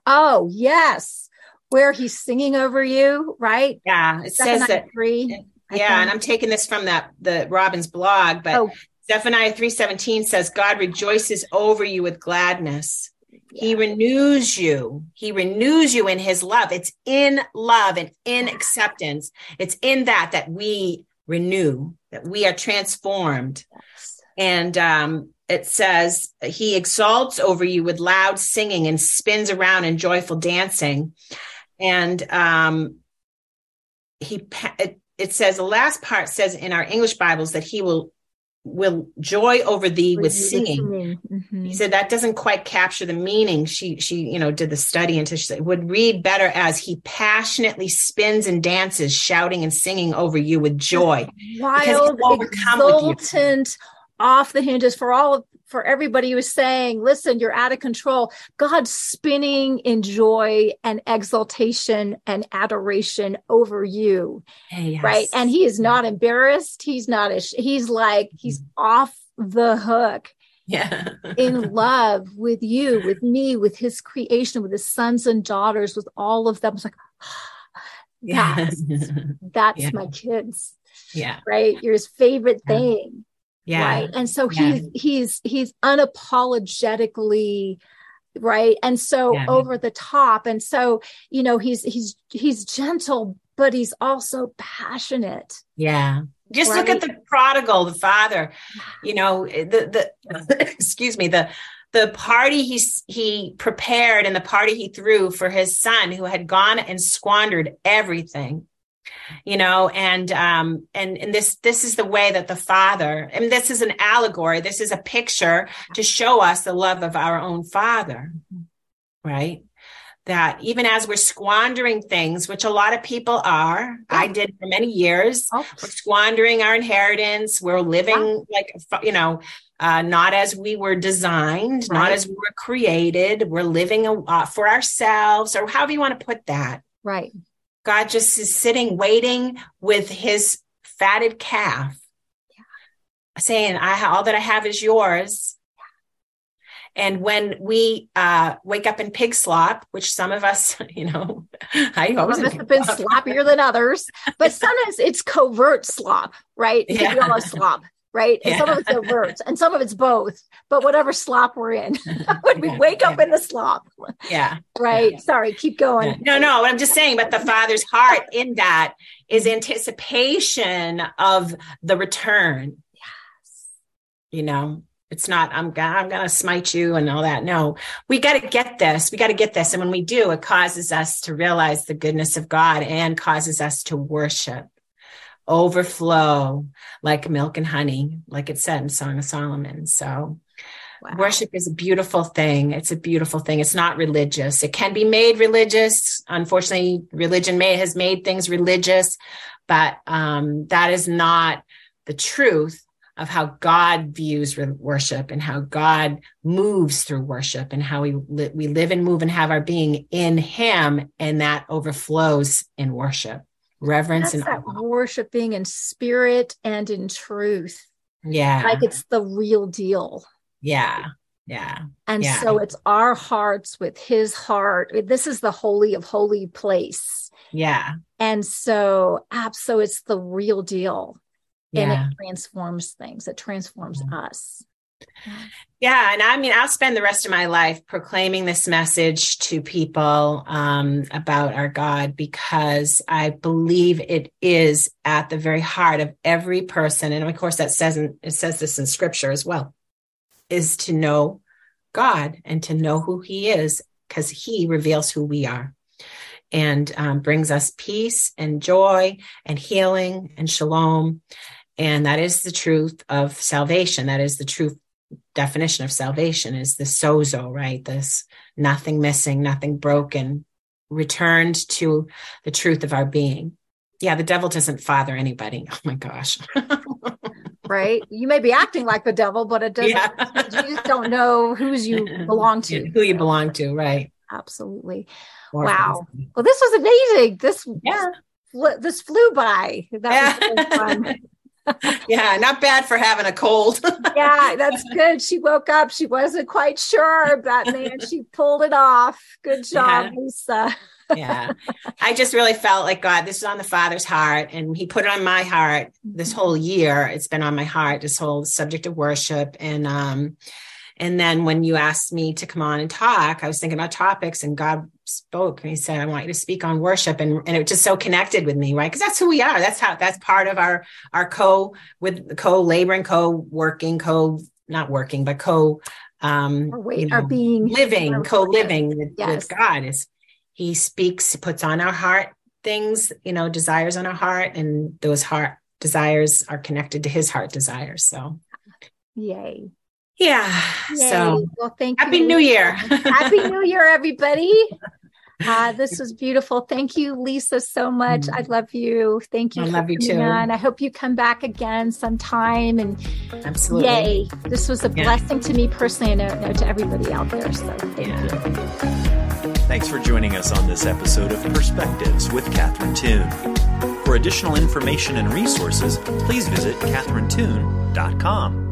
Oh, yes. Where he's singing over you, right? Yeah, it says that. 3. I Yeah, and. I'm taking this from that the Robin's blog, but Oh. Zephaniah three seventeen says, "God rejoices over you with gladness." He renews you. He renews you in his love. It's in love and in acceptance. It's in that that we renew, that we are transformed. And um, it says, He exalts over you with loud singing and spins around in joyful dancing. And um, he, it, it says, the last part says in our English Bibles that He will will joy over thee with singing. Mhm. He said that doesn't quite capture the meaning. She she you know did the study and she said would read better as he passionately spins and dances, shouting and singing over you with joy. Wild, exultant, off the hinges for all of for everybody who is saying, listen, you're out of control. God's spinning in joy and exaltation and adoration over you. Yes. right? And he is not embarrassed. He's not ash- he's like he's mm-hmm. off the hook yeah. in love with you with me with his creation with his sons and daughters with all of them. It's like yeah that's, that's Yeah. my kids. Yeah. Right? You're favorite thing yeah. Right? And so Yeah. he's he's he's unapologetically right? And so Yeah. over the top. And so you know he's he's he's gentle but he's also passionate. Yeah. Just look at the prodigal the father. You know the the excuse me the the party he he prepared and the party he threw for his son who had gone and squandered everything you know and um and and this this is the way that the father and this is an allegory this is a picture to show us the love of our own father right? That even as we're squandering things which a lot of people are i did for many years oh, we're squandering our inheritance we're living like you know uh, not as we were designed not as we were created we're living uh, for ourselves or however you want to put that. Right god just is sitting waiting with his fatted calf saying i all that i have is yours. And when we uh, wake up in pig slop, which some of us, you know, I always us have been sloppier than others, but sometimes it's covert slop, right? Yeah. We all have slop, right? And some of it's overt, and some of it's both. But whatever slop we're in, when we Yeah, wake up in the slop, yeah. right? Yeah. Sorry, keep going. No, no, I'm just saying, but the father's heart in that is anticipation of the return. Yes. You know, it's not, I'm gonna, I'm gonna smite you and all that. No, we got to get this. We got to get this. And when we do, it causes us to realize the goodness of God and causes us to worship overflow like milk and honey, like it said in Song of Solomon. So wow. worship is a beautiful thing. It's a beautiful thing. It's not religious. It can be made religious. Unfortunately, religion may has made things religious, but um, that is not the truth of how God views worship and how God moves through worship and how we li- we live and move and have our being in Him, and that overflows in worship, reverence, That's and worshiping in spirit and in truth. Yeah, like it's the real deal. Yeah, yeah. And yeah. so it's our hearts with His heart. This is the holy of holy place. Yeah. And so, so it's the real deal and it transforms things it transforms yeah. us yeah and i mean i'll spend the rest of my life proclaiming this message to people um, about our god because i believe it is at the very heart of every person and of course that says in, it says this in scripture as well is to know god and to know who he is because he reveals who we are and um, brings us peace and joy and healing and shalom and that is the truth of salvation. That is the true definition of salvation is the sozo, right? This nothing missing, nothing broken, returned to the truth of our being. Yeah, the devil doesn't father anybody. Oh my gosh. right? You may be acting like the devil, but it doesn't, yeah. you just don't know who's you belong to. Who you belong to, right? Absolutely. wow. Well, this was amazing. This, yeah. This flew by. That was so fun. yeah, not bad for having a cold. yeah, that's good. She woke up. She wasn't quite sure, but man, she pulled it off. Good job, yeah. Lisa. yeah. I just really felt like God, this is on the Father's heart, and He put it on my heart this whole year. It's been on my heart, this whole subject of worship. And um, and then when you asked me to come on and talk, I was thinking about topics and God spoke and he said, I want you to speak on worship. And, and it just so connected with me, right? Because that's who we are. That's how that's part of our our co with co laboring, co working, co not working, but co um our, you know, our being living, co-living with, yes. with God is he speaks, puts on our heart things, you know, desires on our heart, and those heart desires are connected to his heart desires. So yay. Yeah. Yay. So well, thank you happy you. New Year. happy New Year, everybody. Uh, this was beautiful. Thank you, Lisa, so much. Mm. I love you. Thank you. I love you too. On. I hope you come back again sometime. And absolutely, yay! This was a yeah. blessing to me personally, and know, to everybody out there. So thank yeah. you. Thanks for joining us on this episode of Perspectives with Catherine Toon. For additional information and resources, please visit catherinetoon.com.